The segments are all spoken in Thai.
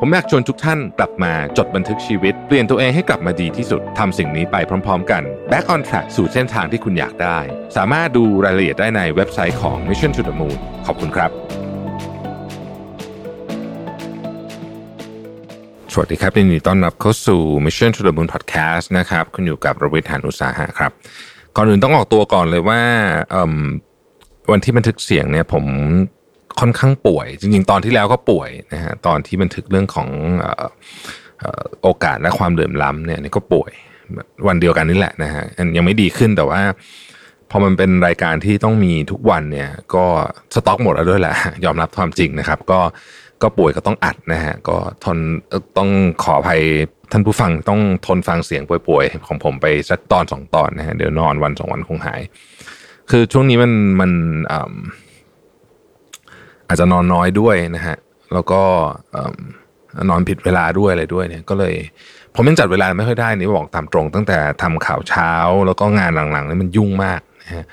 ผมอยากชวนทุกท่านกลับมาจดบันทึกชีวิต เปลี่ยนตัวเองให้กลับมาดีที่สุดทำสิ่งนี้ไปพร้อม ๆ กัน Back on Track สู่เส้นทางที่คุณอยากได้ สามารถดูรายละเอียดได้ในเว็บไซต์ของ Mission to the Moon ขอบคุณครับ สวัสดีครับยินดีต้อนรับเข้าสู่ Mission to the Moon Podcast นะครับ คุณอยู่กับรวิทยานุสาหะครับ ก่อนอื่นต้องออกตัวก่อนเลยว่าวันที่บันทึกเสียงเนี่ยผม ค่อนข้างป่วย จริง ๆ ตอนที่แล้วก็ป่วยนะฮะตอนที่บันทึกเรื่องของออโอกาสและความเหลื่อมล้ำเนี่ยนี่ก็ป่วยวันเดียวกันนี่แหละนะฮะยังไม่ดีขึ้นแต่ว่าพอมันเป็นรายการที่ต้องมีทุกวันเนี่ย ก็สต็อกหมดแล้วด้วยแหละยอมรับความจริงนะครับ ก็ก็ป่วยก็ต้องอัดนะฮะก็ทนต้องขออภัยท่านผู้ฟังต้องทนฟังเสียงป่วยๆของผมไปสักตอนสองตอนนะฮะเดี๋ยวนอนวันสองวันคงหาย คือช่วงนี้มันมันอืม อาจจะนอนน้อยด้วยนะฮะแล้วก็นอนผิดเวลาด้วยอะไรด้วยเนี่ยก็เลยผมยังจัดเวลาไม่ค่อยได้นี่บอกตามตรง ตั้งแต่ทำข่าวเช้าแล้วก็งานหลังๆนี่มันยุ่งมากนะฮะ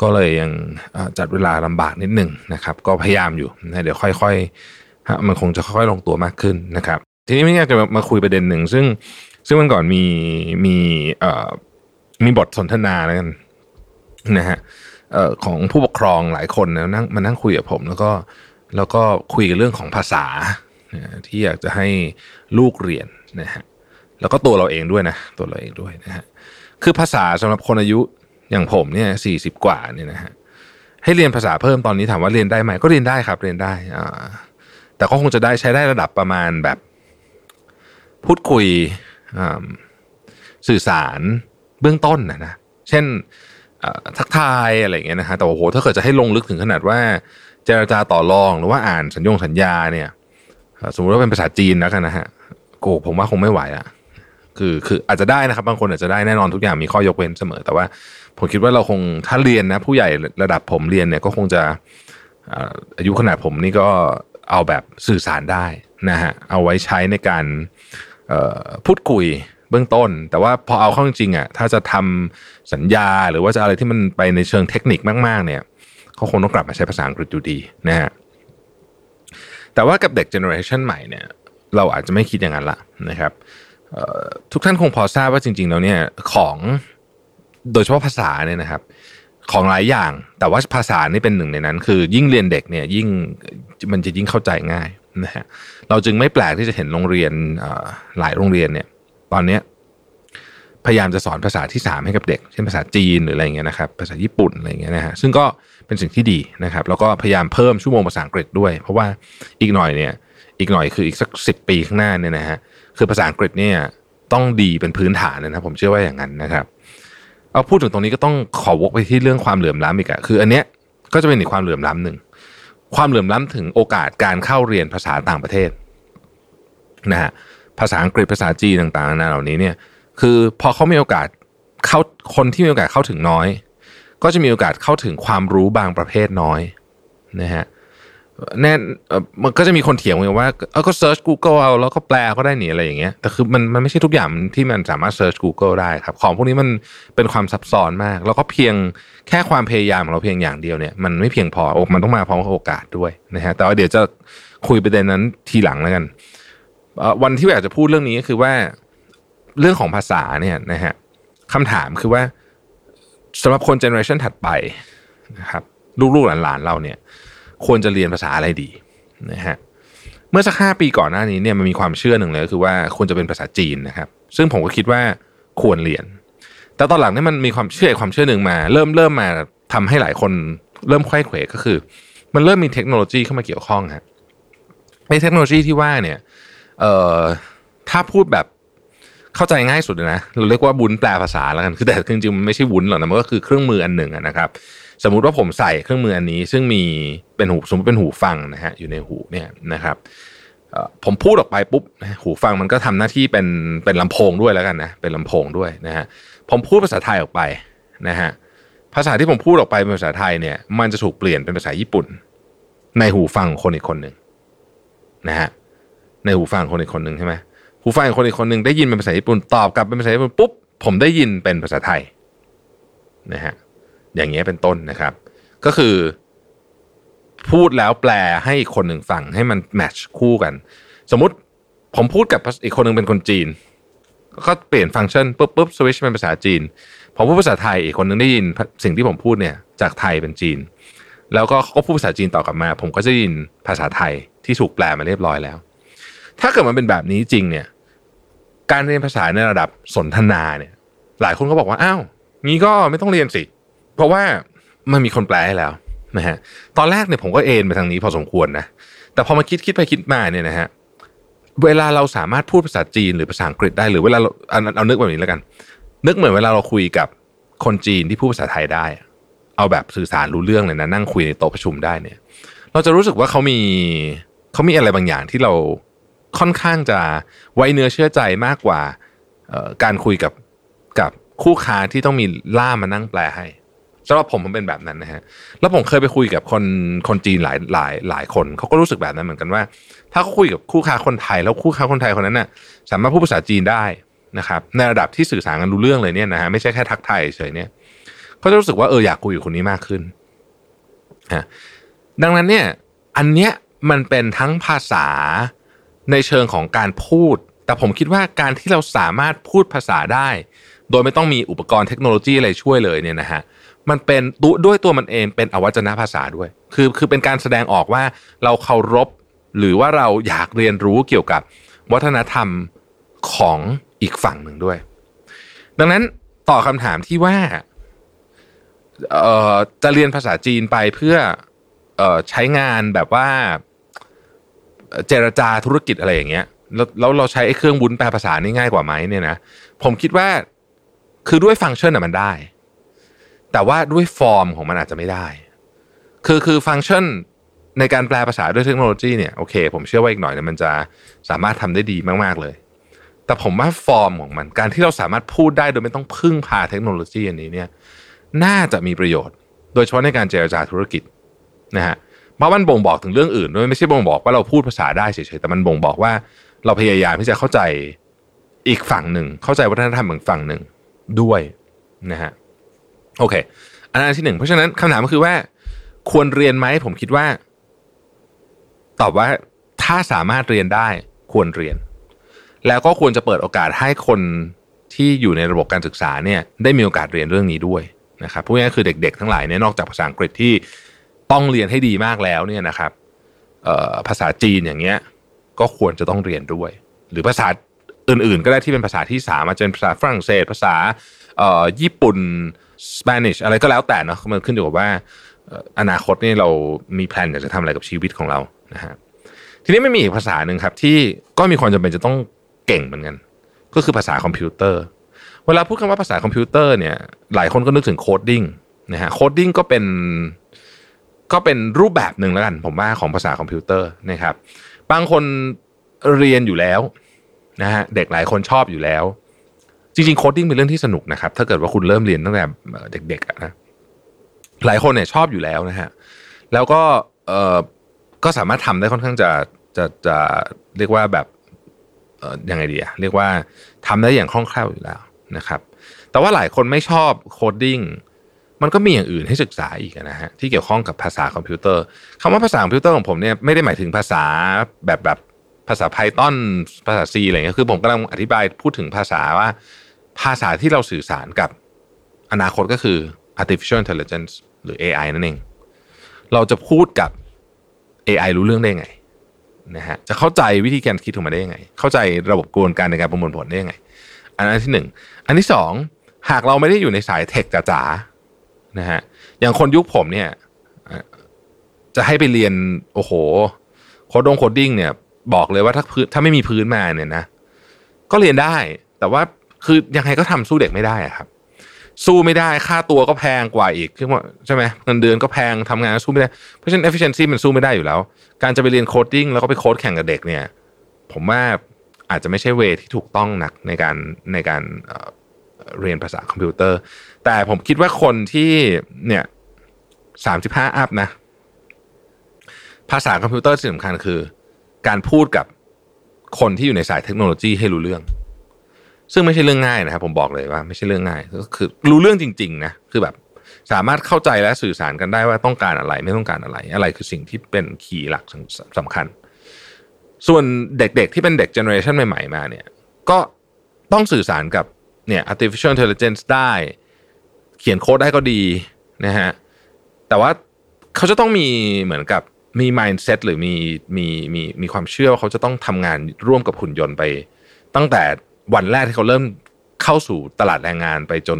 ก็เลยยังจัดเวลาลำบากนิดหนึ่งนะครับ ก็พยายามอยู่นะเดี๋ยวค่อยๆมันคงจะค่อยๆลงตัวมากขึ้นนะครับ ทีนี้ไม่อยากจะมาคุยประเด็นหนึ่ง ซึ่งซึ่งมันก่อนมีมีเอ่อมีบทสนทนาแล้วกันนะฮะเของผู้ปกครองหลายคนนะนั่งมานั่งคุยกับผม แล้วก็แล้วก็คุยเรื่องของภาษาที่อยากจะให้ลูกเรียนนะฮะแล้วก็ตัวเราเองด้วยนะตัวเราเองด้วยนะฮะคือภาษาสำหรับคนอายุอย่างผมเนี่ยสี่สิบกว่าเนี่ยนะฮะให้เรียนภาษาเพิ่มตอนนี้ถามว่าเรียนได้ไหมก็เรียนได้ครับเรียนได้อ่าแต่ก็คงจะได้ใช้ได้ระดับประมาณแบบ พูดคุยสื่อสารเบื้องต้นนะนะเช่น ทักทายอะไรอย่างเงี้ยนะฮะแต่ว่าโอ้โหถ้าเกิดจะให้ลงลึกถึงขนาดว่า เจรจาต่อรองหรือว่าอ่านสัญญงสัญญาเนี่ยสมมติว่าเป็นภาษาจีนแล้วกันนะฮะโกผมว่าคงไม่ไหวอะคือคืออาจจะได้นะครับ บางคนอาจจะได้แน่นอนทุกอย่างมีข้อยกเว้นเสมอ แต่ว่าผมคิดว่าเราคงถ้าเรียนนะ ผู้ใหญ่ระดับผมเรียนเนี่ยก็คงจะอายุขนาดผมนี่ก็เอาแบบสื่อสารได้นะฮะเอาไว้ใช้ในการพูดคุย เบื้องต้น แต่ว่าพอเอาเข้าจริงๆอะถ้าจะทำสัญญาหรือว่าจะอะไรที่มันไปในเชิงเทคนิคมากๆ เนี่ยเขาคงต้องกลับมาใช้ภาษาอังกฤษอยู่ดีนะฮะแต่ว่ากับเด็กเจเนอเรชันใหม่เนี่ยเราอาจจะไม่คิดอย่างนั้นละนะครับทุกท่านคงพอทราบว่าจริง ๆ แล้วเนี่ยของโดยเฉพาะภาษาเนี่ยนะครับ ของหลายอย่าง แต่ว่าภาษานี่เป็นหนึ่งในนั้น คือยิ่งเรียนเด็กเนี่ยยิ่งมันจะยิ่งเข้าใจง่ายนะฮะเราจึงไม่แปลกที่จะเห็นโรงเรียนหลายโรงเรียนเนี่ย ตอนเนี้ยพยายามจะสอนภาษาที่สามให้กับเด็ก เช่นภาษาจีนหรืออะไรเงี้ยนะครับ ภาษาญี่ปุ่นอะไรเงี้ยนะฮะ ซึ่งก็เป็นสิ่งที่ดีนะครับ แล้วก็พยายามเพิ่มชั่วโมงภาษาอังกฤษด้วย เพราะว่าอีกหน่อยเนี่ย อีกหน่อยคืออีกสักสิบปีข้างหน้าเนี่ยนะฮะ คือภาษาอังกฤษเนี่ยต้องดีเป็นพื้นฐานนะครับผมเชื่อว่าอย่างนั้นนะครับ เอาพูดถึงตรงนี้ก็ต้องขอวกไปที่เรื่องความเหลื่อมล้ำอีกอะคือ อันเนี้ยก็จะเป็นอีกความเหลื่อมล้ำหนึ่ง ความเหลื่อมล้ำถึงโอกาสการเข้าเรียนภาษาต่างประเทศนะฮะ ภาษาอังกฤษภาษาจีนต่างๆนานาเหล่านี้เนี่ย คือพอเขามีโอกาสเข้าคนที่มีโอกาสเข้าถึงน้อย ก็จะมีโอกาสเข้าถึงความรู้บางประเภทน้อยนะฮะแน่เออมันก็จะมีคนเถียงกันว่าเออก็เซิร์ช Google เอาแล้วก็แปลก็ได้นี่อะไรอย่างเงี้ยแต่คือมันมันไม่ใช่ทุกอย่างที่มันสามารถเซิร์ช Google ได้ครับ ของพวกนี้มันเป็นความซับซ้อนมาก แล้วก็เพียงแค่ความพยายามของเราเพียงอย่างเดียวเนี่ยมันไม่เพียงพออมันต้องมาพร้อมกับโอกาสด้วยนะฮะแต่ว่าเดี๋ยวจะคุยประเด็นนั้นทีหลังแล้วกัน วันที่อยากจะพูดเรื่องนี้ก็คือว่าเรื่องของภาษาเนี่ยนะฮะคำถามคือว่าสำหรับคนเจเนอเรชันถัดไปนะครับลูกๆหลานๆเราเนี่ย ควรจะเรียนภาษาอะไรดีนะฮะเมื่อสักห้าปีก่อนหน้านี้เนี่ยมันมีความเชื่อหนึ่งเลยก็คือว่าควรจะเป็นภาษาจีนนะครับ ซึ่งผมก็คิดว่าควรเรียน แต่ตอนหลังเนี่ยมันมีความเชื่อความเชื่อหนึ่งมา เริ่มเริ่มมาทำให้หลายคนเริ่มค่อยเขวก็คือ มันเริ่มมีเทคโนโลยีเข้ามาเกี่ยวข้องฮะไอ้เทคโนโลยีที่ว่าเนี่ย เอ่อถ้าพูดแบบเข้าใจง่ายสุดนะเราเรียกว่าบุญแปลภาษาแล้วกันคือแต่จริงๆมันไม่ใช่วุ้นหรอกนะมันก็คือเครื่องมืออันหนึ่งนะครับ สมมุติว่าผมใส่เครื่องมืออันนี้ ซึ่งมีเป็นหูสมมติเป็นหูฟังนะฮะอยู่ในหูเนี่ยนะครับผมพูดออกไปปุ๊บหูฟังมันก็ทำหน้าที่เป็นเป็นลำโพงด้วยแล้วกันนะเป็นลำโพงด้วยนะฮะผมพูดภาษาไทยออกไปนะฮะภาษาที่ผมพูดออกไปเป็นภาษาไทยเนี่ย มันจะถูกเปลี่ยนเป็นภาษาญี่ปุ่น ในหูฟังของคนอีกคนหนึ่งนะฮะ ในหูฟังคนอีกคนหนึ่งใช่ไหมหูฟังคนอีกคนหนึ่งได้ยินเป็นภาษาญี่ปุ่นตอบกลับเป็นภาษาญี่ปุ่นปุ๊บผมได้ยินเป็นภาษาไทยนะฮะอย่างเงี้ยเป็นต้นนะครับ ก็คือ พูดแล้วแปลให้อีกคนหนึ่งฟังให้มันแมทช์คู่กัน สมมุติผมพูดกับอีกคนหนึ่งเป็นคนจีน ก็เปลี่ยนฟังก์ชันปุ๊บปุ๊บสวิชเป็นภาษาจีนพอพูดภาษาไทยอีกคนนึงได้ยินสิ่งที่ผมพูดเนี่ย จากไทยเป็นจีน แล้วก็เขาก็พูดภาษาจีนต่อกลับมา ผมก็จะยินภาษาไทยที่ถูกแปลมาเรียบร้อยแล้ว ถ้าเกิดมันเป็นแบบนี้จริงเนี่ย การเรียนภาษาในระดับสนทนาเนี่ย หลายคนก็บอกว่าอ้าวงี้ก็ไม่ต้องเรียนสิ เพราะว่ามันมีคนแปลให้แล้วนะฮะตอนแรกเนี่ยผมก็เอนไปทางนี้พอสมควรนะแต่พอมาคิดคิดไปคิดมาเนี่ยนะฮะเวลาเราสามารถพูดภาษาจีนหรือภาษาอังกฤษได้หรือเวลาเราเอาเอานึกแบบนี้แล้วกัน นึกเหมือนเวลาเราคุยกับคนจีนที่พูดภาษาไทยได้ เอาแบบสื่อสารรู้เรื่องเลยนะนั่งคุยในโต๊ะประชุมได้เนี่ย เราจะรู้สึกว่าเขามีเขามีอะไรบางอย่างที่เรา ค่อนข้างจะไว้เนื้อเชื่อใจมากกว่าการคุยกับกับคู่ค้าที่ต้องมีล่ามานั่งแปลให้สำหรับผมมันเป็นแบบนั้นนะฮะ แล้วผมเคยไปคุยกับคนคนจีนหลายหลายหลายคนเขาก็รู้สึกแบบนั้นเหมือนกันว่า ถ้าเขาคุยกับคู่ค้าคนไทย แล้วคู่ค้าคนไทยคนนั้นน่ะสามารถพูดภาษาจีนได้นะครับ ในระดับที่สื่อสารกันรู้เรื่องเลยเนี่ยนะฮะไม่ใช่แค่ทักไทยเฉยเนี่ยเขาจะรู้สึกว่าเอออยากคุยกับคนนี้มากขึ้นฮะดังนั้นเนี่ยอันเนี้ยมันเป็นทั้งภาษา ในเชิงของการพูด แต่ผมคิดว่าการที่เราสามารถพูดภาษาได้ โดยไม่ต้องมีอุปกรณ์เทคโนโลยีอะไรช่วยเลยเนี่ยนะฮะมันเป็นด้วยตัวมันเองเป็นอวัจนภาษาด้วย คือคือเป็นการแสดงออกว่าเราเคารพหรือว่าเราอยากเรียนรู้เกี่ยวกับวัฒนธรรมของอีกฝั่งหนึ่งด้วย ดังนั้นต่อคำถามที่ว่าจะเรียนภาษาจีนไปเพื่อเอ่อใช้งานแบบว่า เจรจาธุรกิจอะไรอย่างเงี้ยแล้วเราใช้ไอ้เครื่องบุญแปลภาษานี่ง่ายกว่าไหมเนี่ยนะผมคิดว่าคือด้วยฟังก์ชันอะมันได้ แต่ว่าด้วยฟอร์มของมันอาจจะไม่ได้ คือคือฟังก์ชันในการแปลภาษาด้วยเทคโนโลยีเนี่ยโอเค ผมเชื่อว่าอีกหน่อยเนี่ยมันจะสามารถทำได้ดีมาก ๆ เลย แต่ผมว่าฟอร์มของมันการที่เราสามารถพูดได้โดยไม่ต้องพึ่งพาเทคโนโลยีอันนี้เนี่ยน่าจะมีประโยชน์ โดยเฉพาะในการเจรจาธุรกิจนะฮะ เพราะมันบ่งบอกถึงเรื่องอื่นด้วยไม่ใช่บ่งบอกว่าเราพูดภาษาได้เฉยๆแต่มันบ่งบอกว่าเราพยายามที่จะเข้าใจอีกฝั่งหนึ่ง เข้าใจวัฒนธรรมอีกฝั่งหนึ่งด้วยนะฮะโอเค อันนั้นที่หนึ่งเพราะฉะนั้นคำถามก็คือว่า ควรเรียนไหมผมคิดว่า ตอบว่าถ้าสามารถเรียนได้ควรเรียน แล้วก็ควรจะเปิดโอกาสให้คนที่อยู่ในระบบการศึกษาเนี่ยได้มีโอกาสเรียนเรื่องนี้ด้วยนะครับพวกนี้คือเด็ก ๆ ทั้งหลายเนี่ยนอกจากภาษาอังกฤษที่ ต้องเรียนให้ดีมากแล้วเนี่ยนะครับภาษาจีนอย่างเงี้ยก็ควรจะต้องเรียนด้วย หรือภาษาอื่น ๆ ก็ได้ที่เป็นภาษาที่สามอาจจะเป็นภาษาฝรั่งเศส ภาษาญี่ปุ่นสเปนิชอะไรก็แล้วแต่เนาะมันขึ้นอยู่กับว่าอนาคตนี่เรามีแผนอยากจะทำอะไรกับชีวิตของเรานะฮะทีนี้ไม่มีอีกภาษาหนึ่งครับที่ก็มีความจำเป็นจะต้องเก่งเหมือนกัน ก็คือภาษาคอมพิวเตอร์ เวลาพูดคำว่าภาษาคอมพิวเตอร์เนี่ยหลายคนก็นึกถึง coding นะฮะ coding ก็เป็น ก็เป็นรูปแบบหนึ่งแล้วกัน ผมว่าของภาษาคอมพิวเตอร์นะครับ บางคนเรียนอยู่แล้วนะฮะเด็กหลายคนชอบอยู่แล้ว จริงๆโคดดิ้งเป็นเรื่องที่สนุกนะครับ ถ้าเกิดว่าคุณเริ่มเรียนตั้งแต่เด็กๆนะหลายคนเนี่ยชอบอยู่แล้วนะฮะแล้วก็เออก็สามารถทำได้ค่อนข้างจะจะจะเรียกว่าแบบเออยังไงดีอะเรียกว่าทำได้อย่างคล่องแคล่วอยู่แล้วนะครับ แต่ว่าหลายคนไม่ชอบ coding มันก็มีอย่างอื่นให้ศึกษาอีกนะฮะที่เกี่ยวข้องกับภาษาคอมพิวเตอร์คำว่าภาษาคอมพิวเตอร์ของผมเนี่ยไม่ได้หมายถึงภาษาแบบแบบภาษา Python ภาษา C อะไรเงี้ยคือผมกำลังอธิบายพูดถึงภาษาว่า ภาษาที่เราสื่อสารกับอนาคตก็คือ artificial intelligence หรือ AI นั่นเอง เราจะพูดกับ AI รู้เรื่องได้ไงนะฮะจะเข้าใจวิธีการคิดของมันได้ยังไง เข้าใจระบบกระบวนการในการประมวลผลได้ยังไง อันนั้นที่หนึ่งอันที่สองหากเราไม่ได้อยู่ในสาย tech จ๋าๆ นะฮะอย่างคนยุคผมเนี่ย จะให้ไปเรียนโอ้โหโคดง coding เนี่ย บอกเลยว่าถ้าพื้นถ้าไม่มีพื้นมาเนี่ยนะก็เรียนได้ แต่ว่าคือยังไงก็ทำสู้เด็กไม่ได้ครับ สู้ไม่ได้ค่าตัวก็แพงกว่าอีกใช่ไหมเงินเดือนก็แพงทำงานสู้ไม่ได้เพราะฉะนั้น efficiency มันสู้ไม่ได้อยู่แล้ว การจะไปเรียน coding แล้วก็ไปโค้ดแข่งกับเด็กเนี่ย ผมว่าอาจจะไม่ใช่เวที่ถูกต้องนักในการในการ เรียนภาษาคอมพิวเตอร์ แต่ผมคิดว่าคนที่เนี่ยสามสิบห้า up นะ ภาษาคอมพิวเตอร์สิ่งสำคัญคือ การพูดกับคนที่อยู่ในสายเทคโนโลยีให้รู้เรื่อง ซึ่งไม่ใช่เรื่องง่ายนะครับผมบอกเลยว่า ไม่ใช่เรื่องง่ายก็คือรู้เรื่องจริงๆนะคือแบบสามารถเข้าใจและสื่อสารกันได้ว่าต้องการอะไรไม่ต้องการอะไร อะไรคือสิ่งที่เป็นคีย์หลักสำคัญ ส่วนเด็กๆที่เป็นเด็กเจเนอเรชันใหม่ๆมาเนี่ย ก็ต้องสื่อสารกับ เนี่ย artificial intelligence ได้ เขียนโค้ดได้ก็ดีนะฮะแต่ว่าเขาจะต้องมีเหมือนกับมี mindset หรือมีมีมีมีความเชื่อว่าเขาจะต้องทำงานร่วมกับหุ่นยนต์ไป ตั้งแต่วันแรกที่เขาเริ่มเข้าสู่ตลาดแรงงานไปจน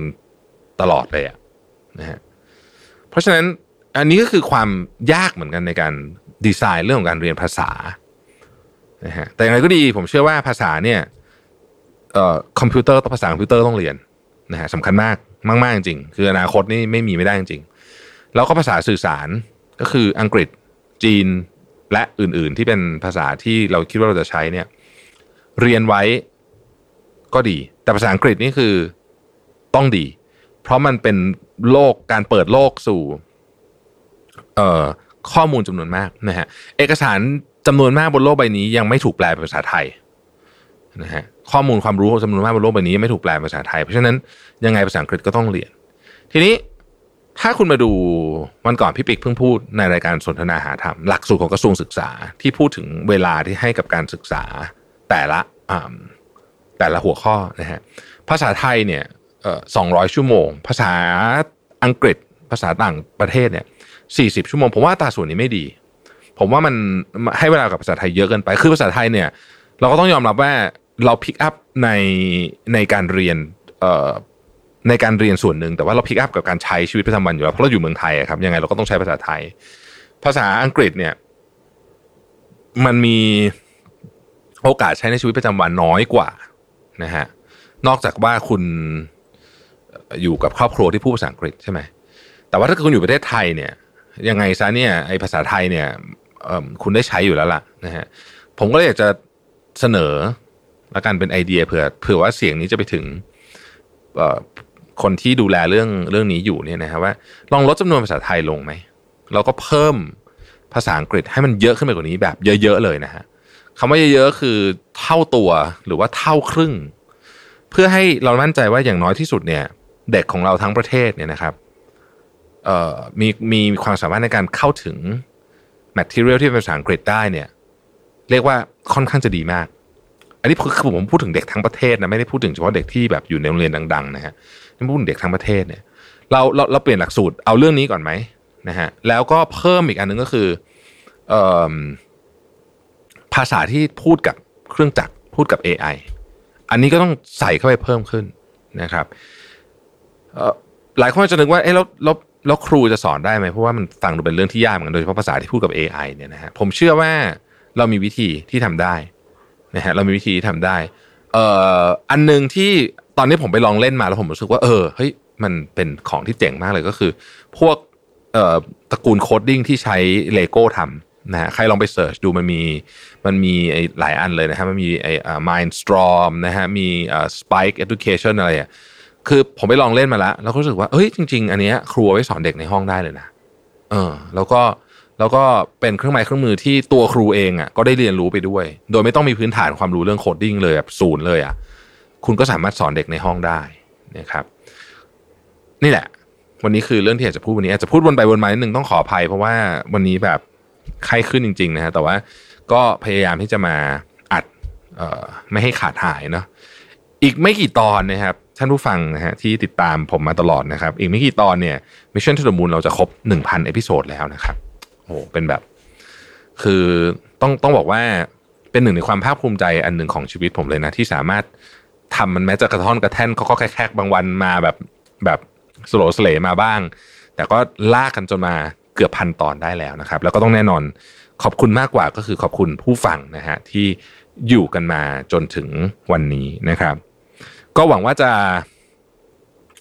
ตลอดเลยอะนะฮะเพราะฉะนั้นอันนี้ก็คือความยากเหมือนกันในการดีไซน์เรื่องของการเรียนภาษานะฮะแต่อย่างไรก็ดีผมเชื่อว่าภาษาเนี่ย คอมพิวเตอร์ต้องภาษาคอมพิวเตอร์ต้องเรียนนะฮะสำคัญมากมาก ๆ จริง คืออนาคตนี่ไม่มีไม่ได้จริง แล้วก็ภาษาสื่อสารก็คืออังกฤษจีนและอื่น ๆ ที่เป็นภาษาที่เราคิดว่าเราจะใช้เนี่ย เรียนไว้ก็ดี แต่ภาษาอังกฤษนี่คือต้องดี เพราะมันเป็นโลกการเปิดโลกสู่เอ่อข้อมูลจำนวนมากนะฮะเอกสารจำนวนมากบนโลกใบนี้ยังไม่ถูกแปลเป็นภาษาไทย นะฮะข้อมูลความรู้จำนวนมากบนโลกใบนี้ยังไม่ถูกแปลเป็นภาษาไทย เพราะฉะนั้นยังไงภาษาอังกฤษก็ต้องเรียน ทีนี้ถ้าคุณมาดูวันก่อนพี่ปิ๊กเพิ่งพูดในรายการสนทนาหาธรรมหลักสูตรของกระทรวงศึกษาที่พูดถึงเวลาที่ให้กับการศึกษาแต่ละแต่ละหัวข้อนะฮะภาษาไทยเนี่ยสองร้อยชั่วโมง ภาษาอังกฤษภาษาต่างประเทศเนี่ยสี่สิบชั่วโมง ผมว่าตาส่วนนี้ไม่ดี ผมว่ามันให้เวลากับภาษาไทยเยอะเกินไป คือภาษาไทยเนี่ย เราก็ต้องยอมรับว่า เราพิกอัพในในการเรียนในการเรียนส่วนหนึ่ง แต่ว่าเราพิกอัพกับการใช้ชีวิตประจำวันอยู่แล้วเพราะเราอยู่เมืองไทยครับยังไงเราก็ต้องใช้ภาษาไทย ภาษาอังกฤษเนี่ย มันมีโอกาสใช้ในชีวิตประจำวันน้อยกว่านะฮะนอกจากว่าคุณอยู่กับครอบครัวที่พูดภาษาอังกฤษใช่ไหมแต่ว่าถ้าคุณอยู่ประเทศไทยเนี่ย ยังไงซะเนี่ยไอภาษาไทยเนี่ยคุณได้ใช้อยู่แล้วล่ะนะฮะผมก็เลยอยากจะเสนอ และกันเป็นไอเดียเผื่อเผื่อว่าเสียงนี้จะไปถึงคนที่ดูแลเรื่องเรื่องนี้อยู่เนี่ยนะครับว่า ลองลดจำนวนภาษาไทยลงไหมเราก็เพิ่มภาษาอังกฤษให้มันเยอะขึ้นไปกว่านี้แบบเยอะๆเลยนะฮะคำว่าเยอะๆคือเท่าตัวหรือว่าเท่าครึ่ง เพื่อให้เรามั่นใจว่าอย่างน้อยที่สุดเนี่ย เด็กของเราทั้งประเทศเนี่ยนะครับมีมีความสามารถในการเข้าถึง material ที่เป็นภาษาอังกฤษได้เนี่ย เรียกว่าค่อนข้างจะดีมาก นนี้คือผมพูดถึงเด็กทั้งประเทศนะไม่ได้พูดถึงเฉพาะเด็กที่แบบอยู่ในโรงเรียนดังๆนะฮะนี่พูดถึงเด็กทั้งประเทศเนี่ยเราเราเราเปลี่ยนหลักสูตรเอาเรื่องนี้ก่อนไหมนะฮะแล้วก็เพิ่มอีกอันนึงก็คือเอ่อภาษาที่พูดกับเครื่องจักรพูดกับ AI อันนี้ก็ต้องใส่เข้าไปเพิ่มขึ้นนะครับหลายคนจะนึกว่าเอ๊ะแล้วแล้วแล้วครูจะสอนได้ไหมเพราะว่ามันฟังดูเป็นเรื่องที่ยากเหมือนกันโดยเฉพาะภาษาที่พูดกับ AI เนี่ยนะฮะผมเชื่อว่าเรามีวิธีที่ทำได้ นะฮะเรามีวิธีที่ทำได้เอ่ออันหนึ่งที่ตอนนี้ผมไปลองเล่นมาแล้วผมรู้สึกว่าเออเฮ้ยมันเป็นของที่เจ๋งมากเลยก็คือ พวกเอ่อตระกูล coding ที่ใช้เลโก้ทำนะฮะใครลองไป search ดูมันมีมันมีหลายอันเลยนะฮะมันมีไอ้ Mindstorm นะฮะมี Spike Education อะไรอะคือผมไปลองเล่นมาแล้วแล้วก็รู้สึกว่าเอ้ยจริง ๆ อันเนี้ยครูไว้สอนเด็กในห้องได้เลยนะเออแล้วก็ แล้วก็เป็นเครื่องไม้เครื่องมือที่ตัวครูเองอะก็ได้เรียนรู้ไปด้วย โดยไม่ต้องมีพื้นฐานความรู้เรื่อง coding เลยแบบศูนย์เลยอะคุณก็สามารถสอนเด็กในห้องได้นะครับ นี่แหละ วันนี้คือเรื่องที่อยากจะพูดวันนี้อาจจะพูดวนไปวนมานิดนึงต้องขออภัย เพราะว่าวันนี้แบบไข้ขึ้นจริง ๆ นะฮะแต่ว่าก็พยายามที่จะมาอัดไม่ให้ขาดหายเนาะอีกไม่กี่ตอนนะครับท่านผู้ฟังนะฮะที่ติดตามผมมาตลอดนะครับ อีกไม่กี่ตอนเนี่ย Mission to the Moon เราจะครบ 1,000 episode แล้วนะครับ โอ้เป็นแบบ คือต้องต้องบอกว่าเป็นหนึ่งในความภาคภูมิใจอันหนึ่งของชีวิตผมเลยนะ ที่สามารถทำมันแม้จะกระท่อนกระแท่นเขาก็แค่บางวันมาแบบแบบสโลสเลมาบ้าง แต่ก็ลากกันจนมาเกือบพันตอนได้แล้วนะครับ แล้วก็ต้องแน่นอนขอบคุณมากกว่าก็คือขอบคุณผู้ฟังนะฮะที่อยู่กันมาจนถึงวันนี้นะครับ ก็หวังว่าจะ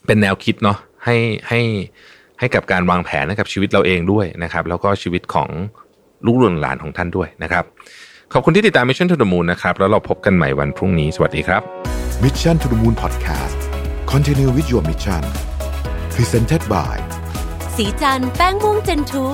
เป็นแนวคิดเนาะให้ให้ ให้กับการวางแผนให้กับชีวิตเราเองด้วยนะครับ แล้วก็ชีวิตของลูกหลานของท่านด้วยนะครับ ขอบคุณที่ติดตาม Mission to the Moon นะครับ แล้วเราพบกันใหม่วันพรุ่งนี้ สวัสดีครับ Mission to the Moon Podcast Continue with your mission Presented by สีจันแป้งม่วงเจนทู